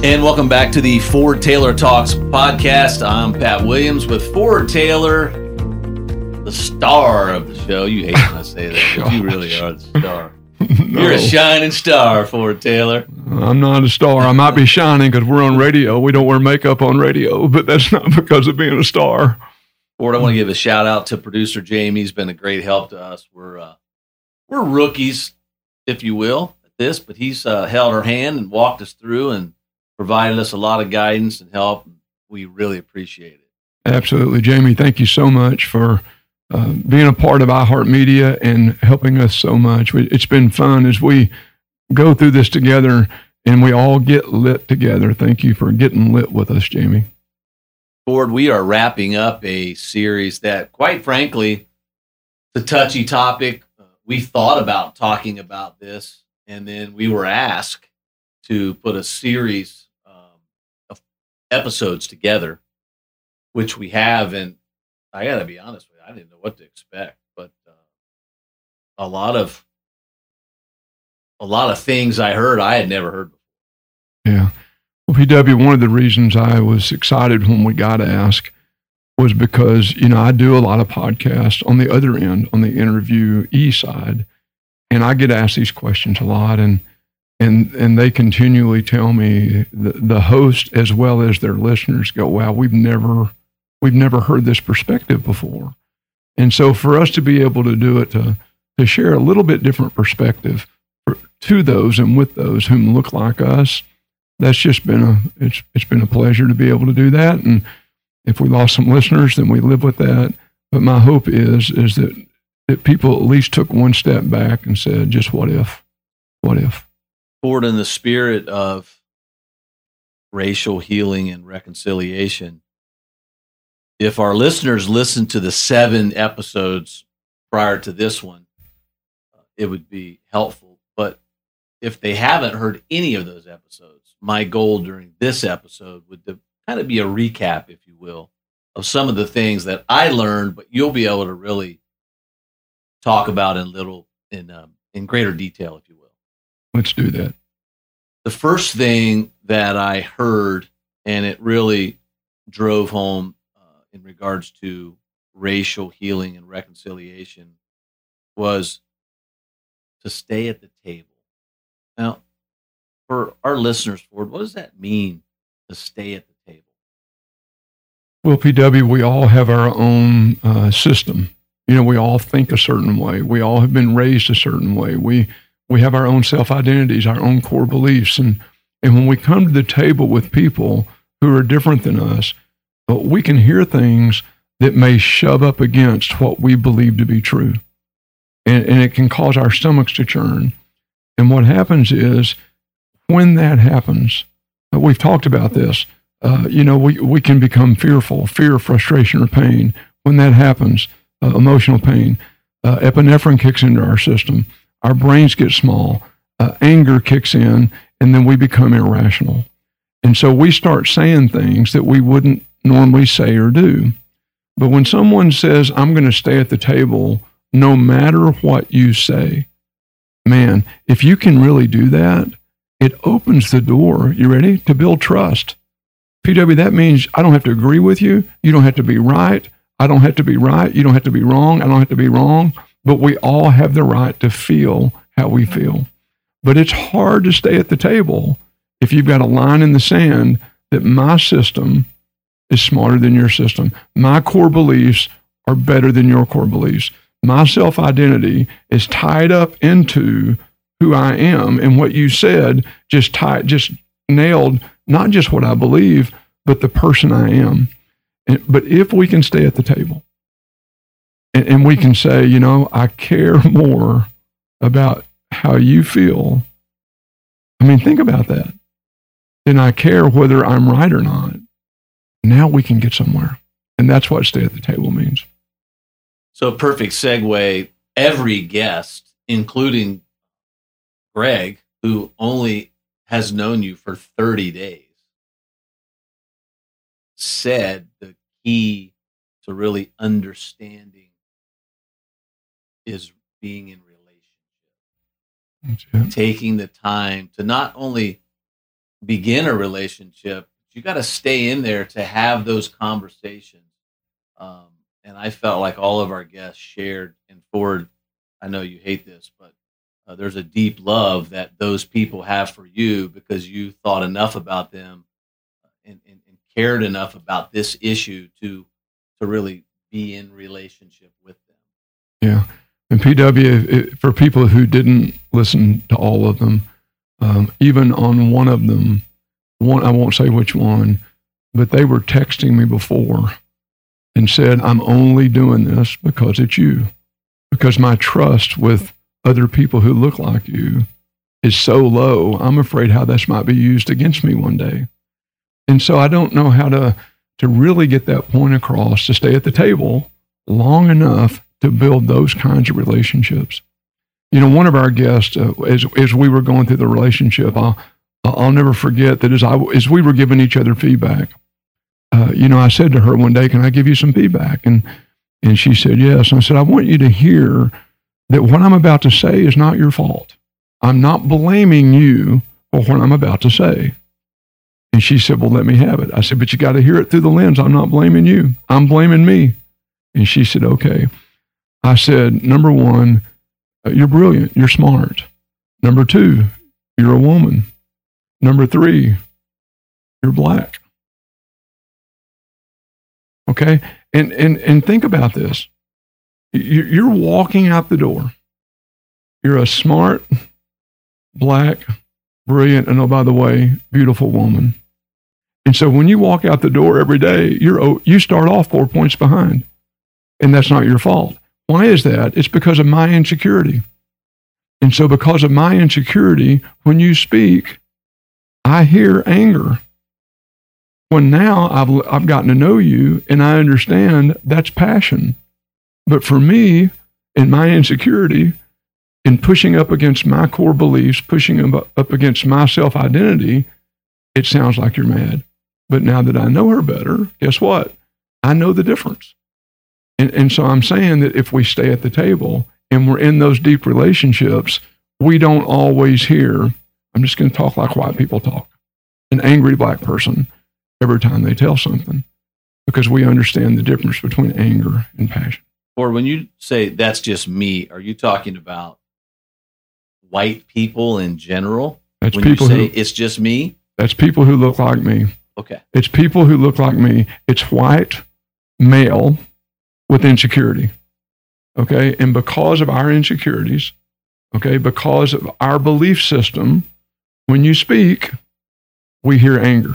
And welcome back to the Ford Taylor Talks podcast. I'm Pat Williams with Ford Taylor, the star of the show. You hate when I say that, but you really are the star. No, You're a shining star, Ford Taylor. I'm not a star. I might be shining because we're on radio. We don't wear makeup on radio, but that's not because of being a star. Ford, I want to give a shout out to producer Jamie. He's been a great help to us. We're uh, we're rookies, if you will, at this, but he's uh, held our hand and walked us through and provided us a lot of guidance and help. We really appreciate it. Absolutely, Jamie. Thank you so much for uh, being a part of iHeartMedia and helping us so much. We- It's been fun as we go through this together and we all get lit together. Thank you for getting lit with us, Jamie. Ford, we are wrapping up a series that, quite frankly, it's a touchy topic. Uh, we thought about talking about this, and then we were asked to put a series episodes together, which we have. And I got to be honest with you, I didn't know what to expect, but uh, a lot of a lot of things I heard I had never heard before. Yeah. Well, PW, one of the reasons I was excited when we got asked was because, you know, I do a lot of podcasts on the other end, on the interviewee side, and I get asked these questions a lot and and and they continually tell me the, the host as well as their listeners go, Wow, we've never we've never heard this perspective before. And so for us to be able to do it to to share a little bit different perspective for, to those and with those whom look like us, that's just been a it's it's been a pleasure to be able to do that. And if we lost some listeners, then we live with that. But my hope is is that that people at least took one step back and said, just what if? What if? Ford, in the spirit of racial healing and reconciliation, if our listeners listen to the seven episodes prior to this one, it would be helpful. But if they haven't heard any of those episodes, my goal during this episode would to kind of be a recap, if you will, of some of the things that I learned, but you'll be able to really talk about in little in um, in greater detail, if you will Let's do that. the first thing that I heard, and it really drove home uh, in regards to racial healing and reconciliation, was to stay at the table. Now, for our listeners, Ford, what does that mean to stay at the table? Well, PW, we all have our own uh, system. You know, we all think a certain way. We all have been raised a certain way. We we have our own self identities, our own core beliefs, and and when we come to the table with people who are different than us, uh, we can hear things that may shove up against what we believe to be true, and and it can cause our stomachs to churn. And what happens is when that happens, we've talked about this uh, you know, we, we can become fearful, fear, frustration, or pain. When that happens, uh, emotional pain, uh, epinephrine kicks into our system. Our brains get small, uh, anger kicks in, and then we become irrational. And so we start saying things that we wouldn't normally say or do. But when someone says, I'm going to stay at the table no matter what you say, man, if you can really do that, it opens the door, you ready, to build trust. PW, that means I don't have to agree with you. You don't have to be right. I don't have to be right. You don't have to be wrong. I don't have to be wrong. But we all have the right to feel how we feel. But it's hard to stay at the table if you've got a line in the sand that my system is smarter than your system. My core beliefs are better than your core beliefs. My self identity is tied up into who I am. And what you said just tied, just nailed not just what I believe, but the person I am. And, but if we can stay at the table and, and we can say, you know, I care more about how you feel. I mean, think about that. Then I care whether I'm right or not. Now we can get somewhere. And that's what stay at the table means. So, perfect segue. Every guest, including Greg, who only has known you for 30 days, said the key to really understanding is being in relationship, taking the time to not only begin a relationship, you got to stay in there to have those conversations. Um, and I felt like all of our guests shared and Ford. I know you hate this, but uh, there's a deep love that those people have for you because you thought enough about them and, and, and cared enough about this issue to to really be in relationship with them. Yeah, and PW it, for people who didn't listen to all of them, um, even on one of them, one I won't say which one, but they were texting me before and said, "I'm only doing this because it's you, because my trust with other people who look like you." Is so low, I'm afraid how this might be used against me one day. And so I don't know how to to really get that point across to stay at the table long enough to build those kinds of relationships. You know, one of our guests, uh, as as we were going through the relationship, I'll I'll never forget that as I as we were giving each other feedback, uh, you know, I said to her one day, "Can I give you some feedback?" and and she said yes. And I said, "I want you to hear that what I'm about to say is not your fault. I'm not blaming you for what I'm about to say." And she said, Well, let me have it. I said, But you got to hear it through the lens. I'm not blaming you, I'm blaming me. And she said, Okay. I said, Number one, uh, you're brilliant. You're smart. Number two, you're a woman. Number three, you're black. Okay? And, and, and think about this. You're walking out the door. You're a smart, black, brilliant, and oh, by the way, beautiful woman. And so when you walk out the door every day, you're, you start off four points behind. And that's not your fault. Why is that? It's because of my insecurity. And so, because of my insecurity, when you speak, I hear anger. When now I've, I've gotten to know you and I understand that's passion. But for me, in my insecurity, in pushing up against my core beliefs, pushing up, against my self identity, it sounds like you're mad. But now that I know her better, guess what? I know the difference. And, and so I'm saying that if we stay at the table and we're in those deep relationships, we don't always hear, I'm just going to talk like white people talk, an angry black person every time they tell something because we understand the difference between anger and passion. Or when you say that's just me, are you talking about white people in general? That's when people you say who, it's just me. That's people who look like me. Okay. It's people who look like me. It's white male with insecurity. Okay. And because of our insecurities, okay, because of our belief system, when you speak, we hear anger.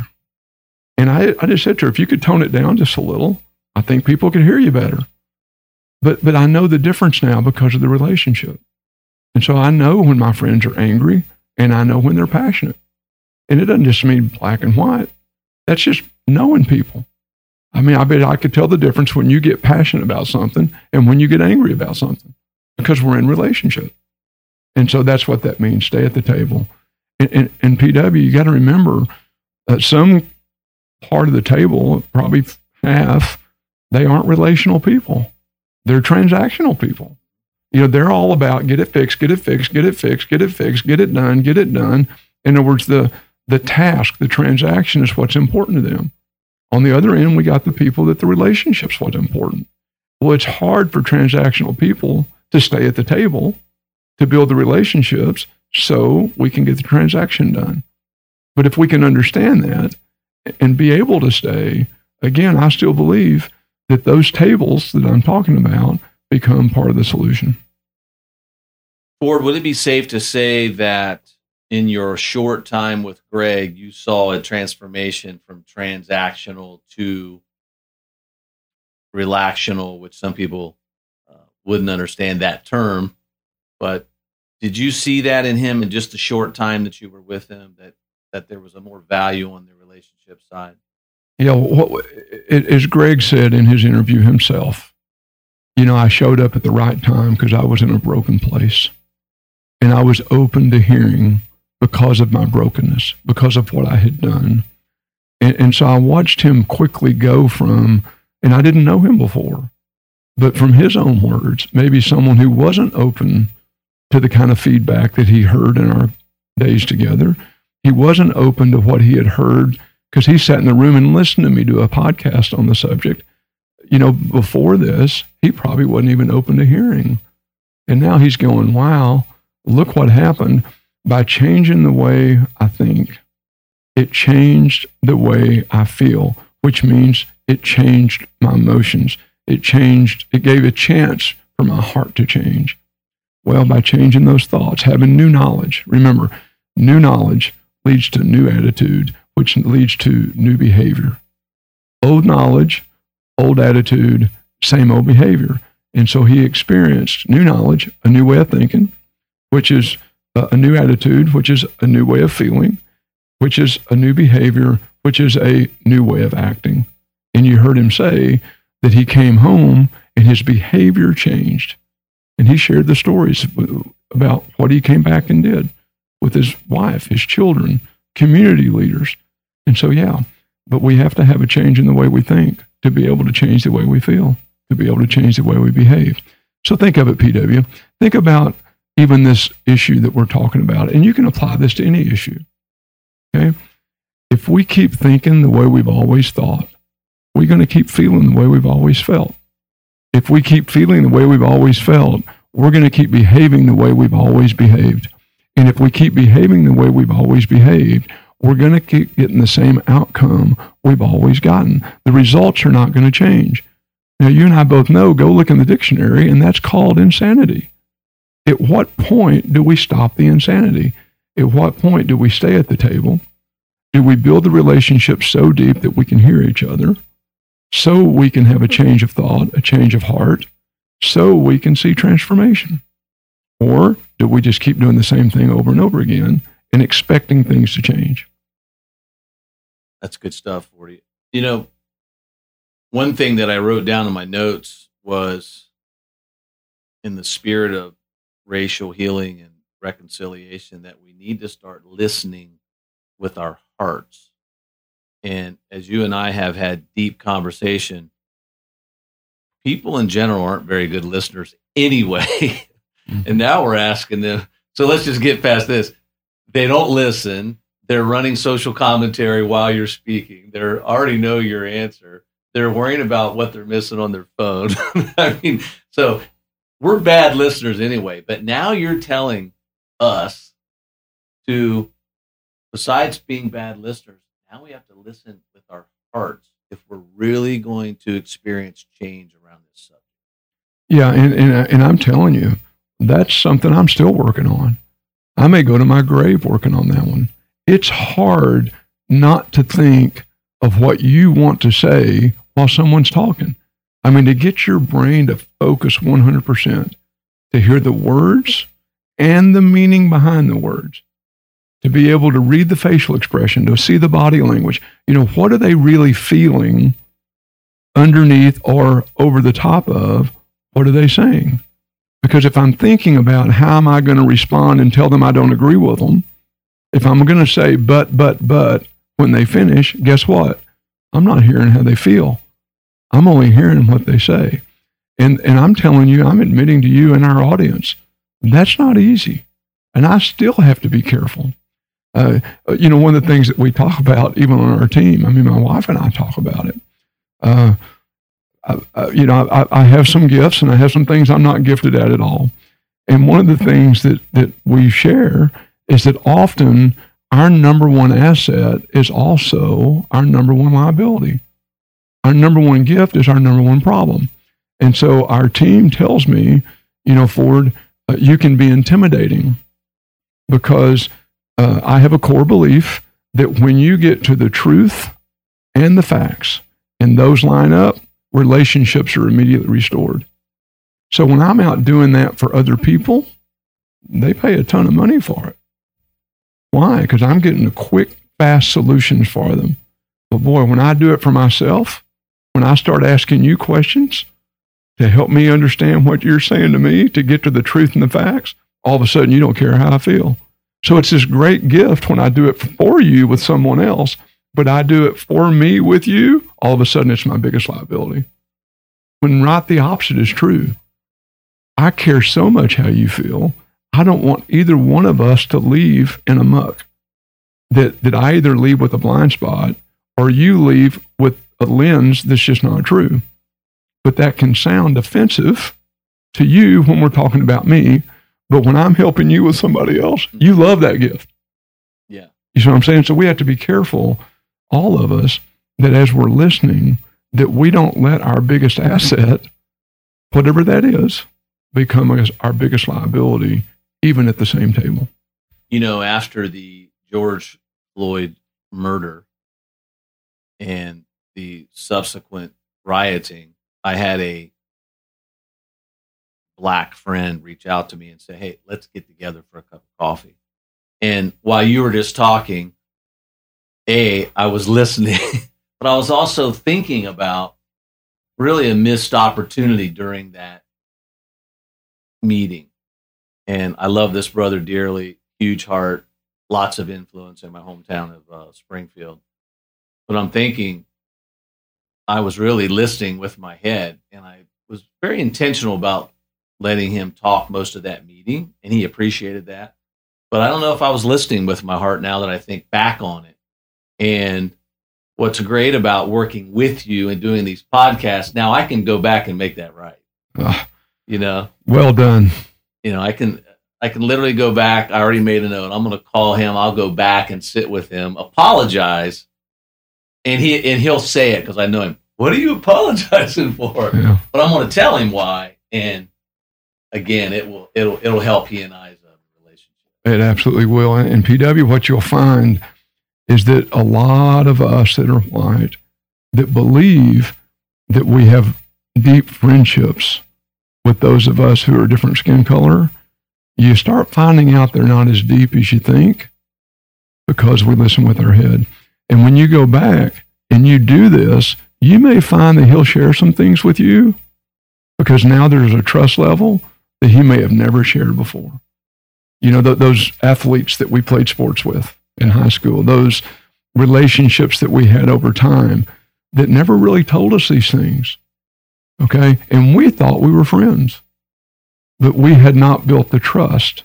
And I, I just said to her, if you could tone it down just a little, I think people could hear you better. But, but I know the difference now because of the relationship. And so I know when my friends are angry and I know when they're passionate. And it doesn't just mean black and white. That's just knowing people. I mean, I bet I could tell the difference when you get passionate about something and when you get angry about something because we're in relationship. And so that's what that means. Stay at the table. And, and, and PW, you got to remember that some part of the table, probably half, they aren't relational people. They're transactional people. You know, they're all about get it fixed, get it fixed, get it fixed, get it fixed, get it done, get it done. In other words, the the task, the transaction is what's important to them. On the other end, we got the people that the relationship's what's important. Well, it's hard for transactional people to stay at the table to build the relationships so we can get the transaction done. But if we can understand that and be able to stay, again, I still believe that those tables that I'm talking about become part of the solution. Ford, would it be safe to say that in your short time with Greg, you saw a transformation from transactional to relational, which some people uh, wouldn't understand that term. But did you see that in him in just the short time that you were with him that that there was a more value on the relationship side? Yeah, as Greg said in his interview himself, you know, I showed up at the right time because I was in a broken place. And I was open to hearing because of my brokenness, because of what I had done. And, and so I watched him quickly go from, and I didn't know him before, but from his own words, maybe someone who wasn't open to the kind of feedback that he heard in our days together, He wasn't open to what he had heard because he sat in the room and listened to me do a podcast on the subject. You know, before this, he probably wasn't even open to hearing. And now he's going, wow, look what happened by changing the way I think. It changed the way I feel, which means it changed my emotions. It changed, it gave a chance for my heart to change. Well, by changing those thoughts, having new knowledge. Remember, new knowledge leads to new attitude, which leads to new behavior. Old knowledge, old attitude, same old behavior. And so he experienced new knowledge, a new way of thinking, which is Uh, a new attitude, which is a new way of feeling, which is a new behavior, which is a new way of acting. And you heard him say that he came home and his behavior changed. And he shared the stories about what he came back and did with his wife, his children, community leaders. And so, yeah, but we have to have a change in the way we think to be able to change the way we feel, to be able to change the way we behave. So think of it, PW. Think about even this issue that we're talking about, and you can apply this to any issue. Okay? If we keep thinking the way we've always thought, we're going to keep feeling the way we've always felt. If we keep feeling the way we've always felt, we're going to keep behaving the way we've always behaved. And if we keep behaving the way we've always behaved, we're going to keep getting the same outcome we've always gotten. The results are not going to change. Now, you and I both know, go look in the dictionary, and that's called insanity. At what point do we stop the insanity? At what point do we stay at the table? Do we build the relationship so deep that we can hear each other? So we can have a change of thought, a change of heart, so we can see transformation? Or do we just keep doing the same thing over and over again and expecting things to change? That's good stuff, Forty. You know, one thing that I wrote down in my notes was in the spirit of racial healing and reconciliation that we need to start listening with our hearts. And as you and I have had deep conversation, people in general aren't very good listeners anyway. And now we're asking them. So let's just get past this. They don't listen. They're running social commentary while you're speaking. They already know your answer. They're worrying about what they're missing on their phone. I mean, so we're bad listeners anyway, but now you're telling us to, besides being bad listeners, now we have to listen with our hearts if we're really going to experience change around this subject. Yeah, and, and, and I'm telling you, that's something I'm still working on. I may go to my grave working on that one. It's hard not to think of what you want to say while someone's talking. I mean, to get your brain to focus 100%, to hear the words and the meaning behind the words, to be able to read the facial expression, to see the body language. You know, what are they really feeling underneath or over the top of what are they saying? Because if I'm thinking about how am I going to respond and tell them I don't agree with them, if I'm going to say but, but, but when they finish, guess what? I'm not hearing how they feel. I'm only hearing what they say. And, and I'm telling you, I'm admitting to you and our audience, that's not easy. And I still have to be careful. Uh, you know, one of the things that we talk about, even on our team, I mean, my wife and I talk about it. Uh, I, I, you know, I, I, have some gifts and I have some things I'm not gifted at at all. And one of the things that, that we share is that often our number one asset is also our number one liability. Our number one gift is our number one problem. And so our team tells me, you know, Ford, uh, you can be intimidating because uh, I have a core belief that when you get to the truth and the facts and those line up, relationships are immediately restored. So when I'm out doing that for other people, they pay a ton of money for it. Why? Because I'm getting a quick, fast solutions for them. But boy, when I do it for myself, when I start asking you questions to help me understand what you're saying to me, to get to the truth and the facts, all of a sudden you don't care how I feel. So it's this great gift when I do it for you with someone else, but I do it for me with you, all of a sudden it's my biggest liability. When right the opposite is true. I care so much how you feel. I don't want either one of us to leave in a muck. that, that I either leave with a blind spot or you leave with lens that's just not true. But that can sound offensive to you when we're talking about me. But when I'm helping you with somebody else, you mm-hmm. love that gift. Yeah. You see what I'm saying? So we have to be careful, all of us, that as we're listening, that we don't let our biggest asset, whatever that is, become our biggest liability, even at the same table. You know, after the George Floyd murder and the subsequent rioting, I had a black friend reach out to me and say, Hey, let's get together for a cup of coffee. And while you were just talking, A, I was listening, but I was also thinking about really a missed opportunity during that meeting. And I love this brother dearly, huge heart, lots of influence in my hometown of uh, Springfield. But I'm thinking, I was really listening with my head, and I was very intentional about letting him talk most of that meeting, and he appreciated that. But I don't know if I was listening with my heart now that I think back on it. And what's great about working with you and doing these podcasts, now I can go back and make that right. Uh, you know, well done. You know, I can I can literally go back. I already made a note. I'm going to call him. I'll go back and sit with him, apologize, and he and he'll say it because I know him. What are you apologizing for? Yeah. But I'm going to tell him why, and again, it will it'll it'll help he and I's uh, relationship. It absolutely will. And, and PW, what you'll find is that a lot of us that are white that believe that we have deep friendships with those of us who are different skin color, you start finding out they're not as deep as you think because we listen with our head. And when you go back and you do this, you may find that he'll share some things with you because now there's a trust level that he may have never shared before. You know, th- those athletes that we played sports with in high school, those relationships that we had over time that never really told us these things. Okay. And we thought we were friends, but we had not built the trust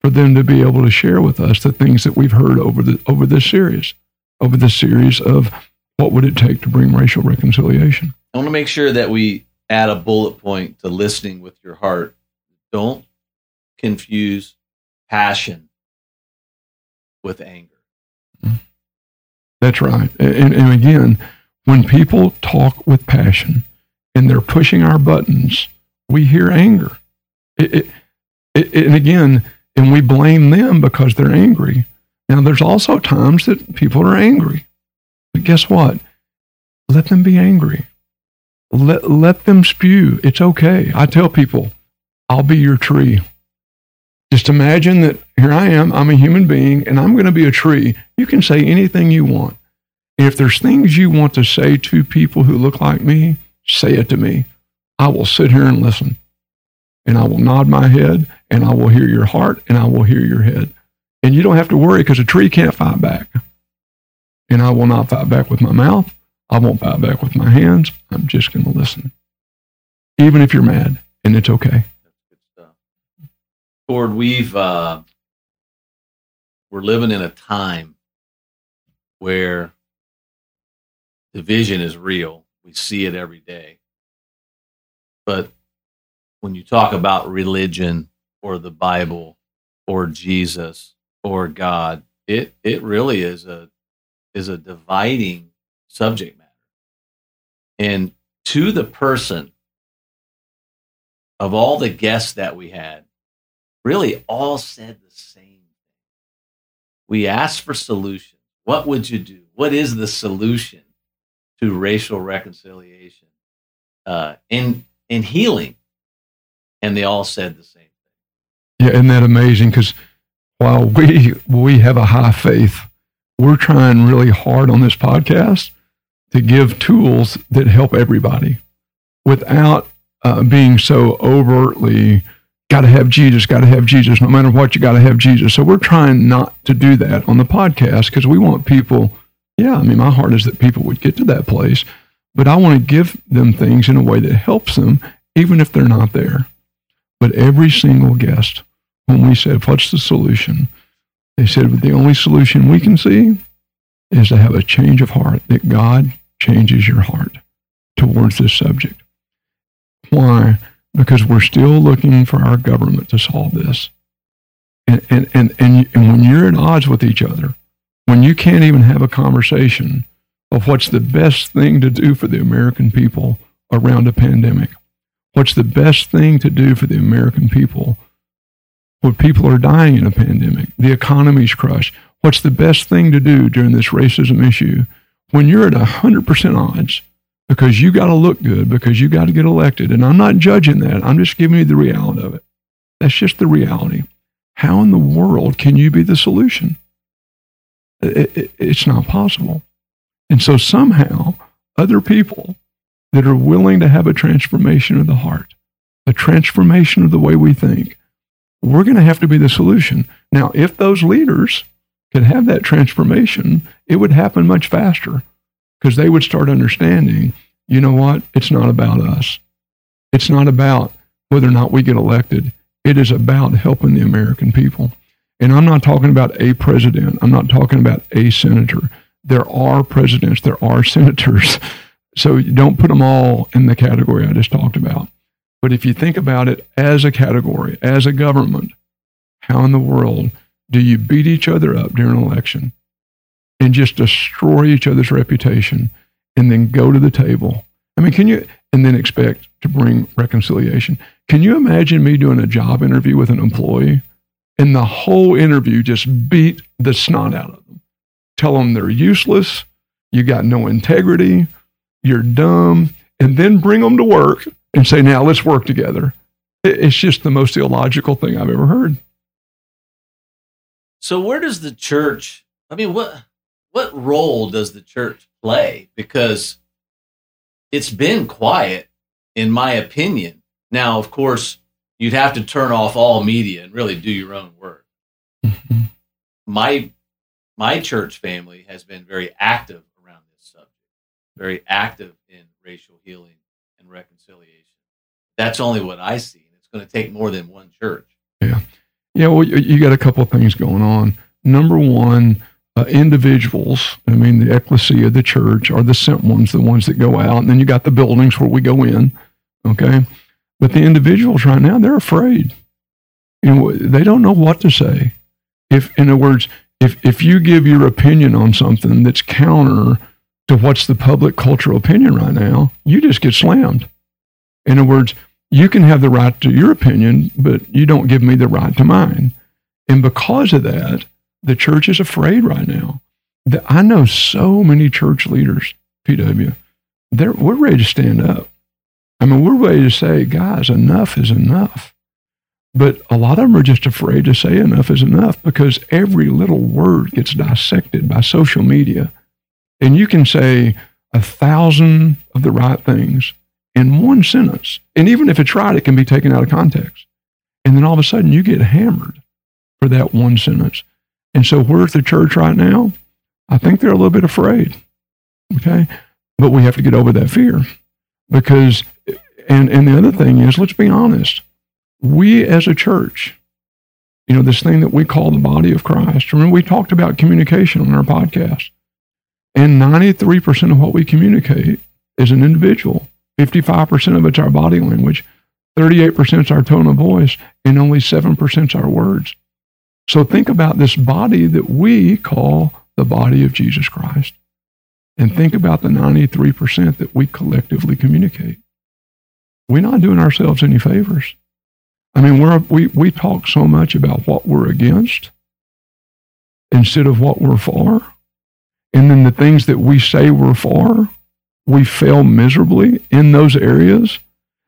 for them to be able to share with us the things that we've heard over the, over this series, over this series of what would it take to bring racial reconciliation. I want to make sure that we add a bullet point to listening with your heart. Don't confuse passion with anger. That's right. And, and again, when people talk with passion and they're pushing our buttons, we hear anger. It, it, it, and again, and we blame them because they're angry. Now, there's also times that people are angry. But guess what? Let them be angry. Let, let them spew. It's okay. I tell people, I'll be your tree. Just imagine that here I am, I'm a human being, and I'm going to be a tree. You can say anything you want. If there's things you want to say to people who look like me, say it to me. I will sit here and listen. And I will nod my head, and I will hear your heart, and I will hear your head. And you don't have to worry because a tree can't fight back. And I will not fight back with my mouth. I won't fight back with my hands. I'm just going to listen. Even if you're mad, and it's okay. Lord, we've uh, we're living in a time where division is real. We see it every day. But when you talk about religion or the Bible or Jesus or God, it it really is a is a dividing subject matter. And to the person of all the guests that we had, really all said the same thing. We asked for solutions. What would you do? What is the solution to racial reconciliation uh, in in healing? And they all said the same thing. Yeah, isn't that amazing? Because while we we have a high faith, we're trying really hard on this podcast to give tools that help everybody without uh, being so overtly got to have Jesus, got to have Jesus. No matter what, you got to have Jesus. So we're trying not to do that on the podcast because we want people. Yeah, I mean, my heart is that people would get to that place, but I want to give them things in a way that helps them, even if they're not there. But every single guest, when we said, "What's the solution?" They said, the only solution we can see is to have a change of heart, that God changes your heart towards this subject. Why? Because we're still looking for our government to solve this. And, and, and, and, and when you're at odds with each other, when you can't even have a conversation of what's the best thing to do for the American people around a pandemic, what's the best thing to do for the American people when people are dying in a pandemic, the economy's crushed, what's the best thing to do during this racism issue when you're at 100% odds because you got to look good, because you got to get elected. And I'm not judging that. I'm just giving you the reality of it. That's just the reality. How in the world can you be the solution? It, it, it's not possible. And so somehow, other people that are willing to have a transformation of the heart, a transformation of the way we think, we're going to have to be the solution. Now, if those leaders could have that transformation, it would happen much faster because they would start understanding, you know what? It's not about us. It's not about whether or not we get elected. It is about helping the American people. And I'm not talking about a president. I'm not talking about a senator. There are presidents, there are senators. So don't put them all in the category I just talked about. But if you think about it as a category, as a government, how in the world do you beat each other up during an election and just destroy each other's reputation and then go to the table? I mean, can you, and then expect to bring reconciliation? Can you imagine me doing a job interview with an employee and the whole interview just beat the snot out of them? Tell them they're useless, you got no integrity, you're dumb, and then bring them to work and say, now let's work together. It's just the most illogical thing I've ever heard. So where does the church I mean what what role does the church play? Because it's been quiet, in my opinion. Now, of course, you'd have to turn off all media and really do your own work. Mm-hmm. My my church family has been very active around this subject, very active in racial healing and reconciliation. That's only what I see. It's going to take more than one church. Yeah. Yeah, well, you got a couple of things going on. Number one, uh, individuals, I mean, the ecclesia, the church, are the sent ones, the ones that go out. And then you got the buildings where we go in. Okay. But the individuals right now, they're afraid. You know, they don't know what to say. If, in other words, if, if you give your opinion on something that's counter to what's the public cultural opinion right now, you just get slammed. In other words, you can have the right to your opinion, but you don't give me the right to mine. And because of that, the church is afraid right now. I know so many church leaders, PW, they're, we're ready to stand up. I mean, we're ready to say, guys, enough is enough. But a lot of them are just afraid to say enough is enough because every little word gets dissected by social media. And you can say a thousand of the right things in one sentence. And even if it's right, it can be taken out of context. And then all of a sudden you get hammered for that one sentence. And so where's the church right now? I think they're a little bit afraid. Okay. But we have to get over that fear because, and, and the other thing is, let's be honest. We as a church, you know, this thing that we call the body of Christ. Remember, we talked about communication on our podcast. And 93% of what we communicate is an individual. 55% of it's our body language, 38% is our tone of voice, and only 7% is our words. So think about this body that we call the body of Jesus Christ. And think about the 93% that we collectively communicate. We're not doing ourselves any favors. I mean, we're, we, we talk so much about what we're against instead of what we're for. And then the things that we say we're for, we fail miserably in those areas.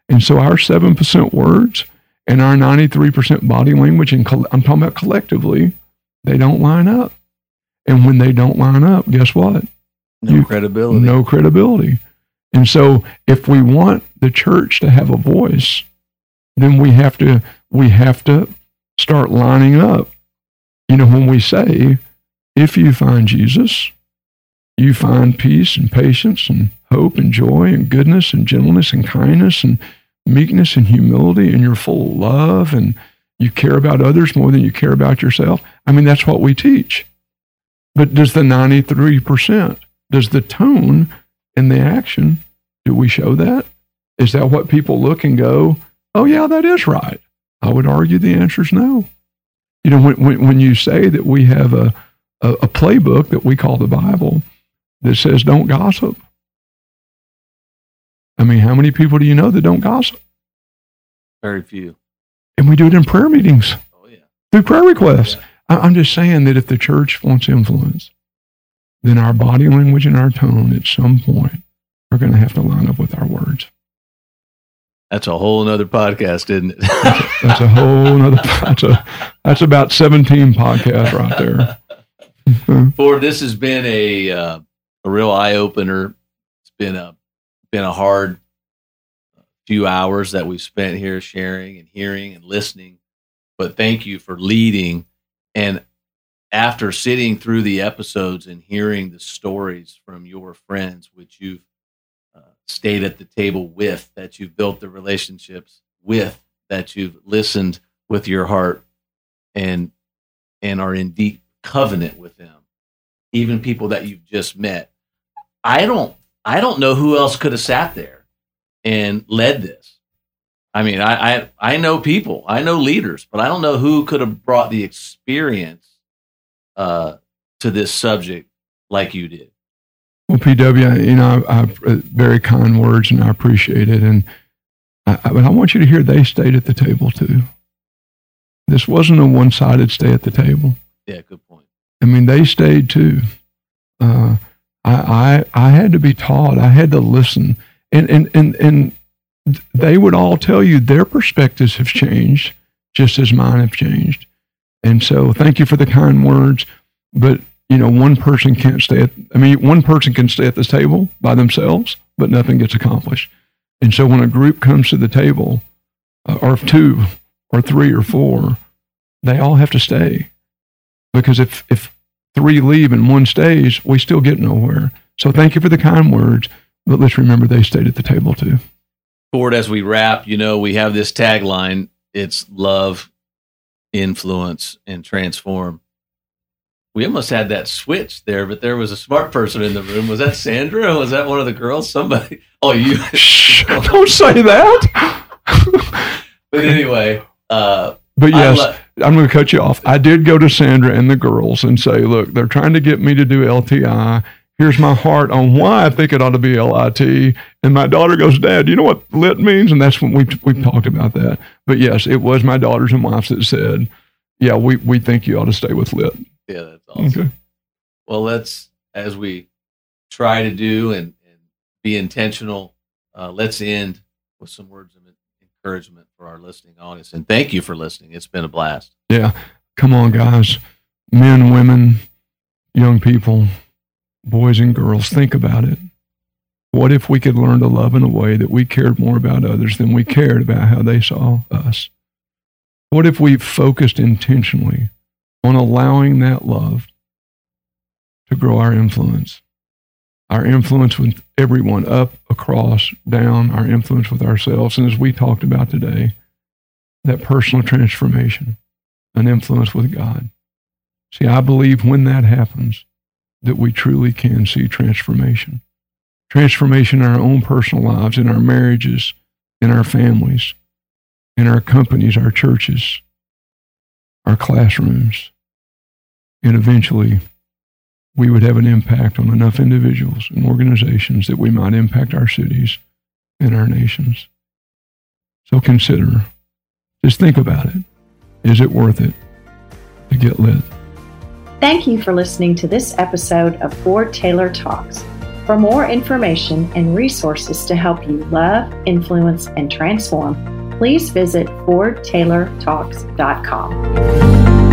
And so our 7% words and our 93% body language, and I'm talking about collectively, they don't line up. And when they don't line up, guess what? No you, credibility. No credibility. And so if we want the church to have a voice, then we have to we have to start lining up. You know, when we say, if you find Jesus, you find peace and patience and hope and joy and goodness and gentleness and kindness and meekness and humility and you're full of love and You care about others more than you care about yourself. I mean, that's what we teach. But does the 93%, does the tone and the action, do we show that? Is that what people look and go, oh, yeah, that is right? I would argue the answer is no. You know, when, when, when you say that we have a, a, a playbook that we call the Bible that says don't gossip, I mean, how many people do you know that don't gossip? Very few. And we do it in prayer meetings. Oh, yeah. Through prayer requests. Yeah. I, I'm just saying that if the church wants influence, then our body language and our tone at some point are going to have to line up with our words. That's a whole nother podcast, isn't it? that's, a, that's a whole nother. That's a that's about seventeen podcasts right there. Ford this has been a uh, a real eye opener. It's been a been a hard few hours that we've spent here sharing and hearing and listening. But thank you for leading. And after sitting through the episodes and hearing the stories from your friends, which you've uh, stayed at the table with, that you've built the relationships with, that you've listened with your heart and and are in deep covenant with them. Even people that you've just met. I don't I don't know who else could have sat there and led this. I mean, I, I I know people, I know leaders, but I don't know who could have brought the experience uh, to this subject like you did. Well, PW, you know, I, I, uh, very kind words, and I appreciate it. And I, I, but I want you to hear they stayed at the table too. This wasn't a one-sided stay at the table. Yeah, good point. I mean, they stayed too. Uh, I, I I had to be taught. I had to listen, and and and and they would all tell you their perspectives have changed, just as mine have changed. And so, thank you for the kind words. But you know, one person can't stay at, I mean, one person can stay at this table by themselves, but nothing gets accomplished. And so when a group comes to the table, uh, or two, or three, or four, they all have to stay. Because if, if three leave and one stays, we still get nowhere. So thank you for the kind words, but let's remember they stayed at the table too. Ford, as we wrap, you know, we have this tagline it's love, influence, and transform we almost had that switch there, but there was a smart person in the room. Was that Sandra? Was that one of the girls? Somebody? Oh, you Shh, don't say that. but anyway, uh, but yes, lo- I'm going to cut you off. I did go to Sandra and the girls and say, look, they're trying to get me to do LTI. Here's my heart on why I think it ought to be LIT. And my daughter goes, Dad, you know what lit means? And that's when we've, we've talked about that. But yes, it was my daughters and wives that said, yeah, we, we think you ought to stay with lit. Yeah, that's awesome. Okay. Well, let's as we try to do and, and be intentional. Uh, let's end with some words of encouragement for our listening audience. And thank you for listening. It's been a blast. Yeah, come on, guys, men, women, young people, boys and girls. Think about it. What if we could learn to love in a way that we cared more about others than we cared about how they saw us? What if we focused intentionally on allowing that love to grow our influence. Our influence with everyone, up, across, down, our influence with ourselves. And as we talked about today, that personal transformation, an influence with God. See, I believe when that happens, that we truly can see transformation. Transformation in our own personal lives, in our marriages, in our families, in our companies, our churches, our classrooms, and eventually we would have an impact on enough individuals and organizations that we might impact our cities and our nations. So consider, just think about it. Is it worth it to get lit? Thank you for listening to this episode of Ford Taylor Talks. For more information and resources to help you love, influence, and transform, please visit FordTaylorTalks.com.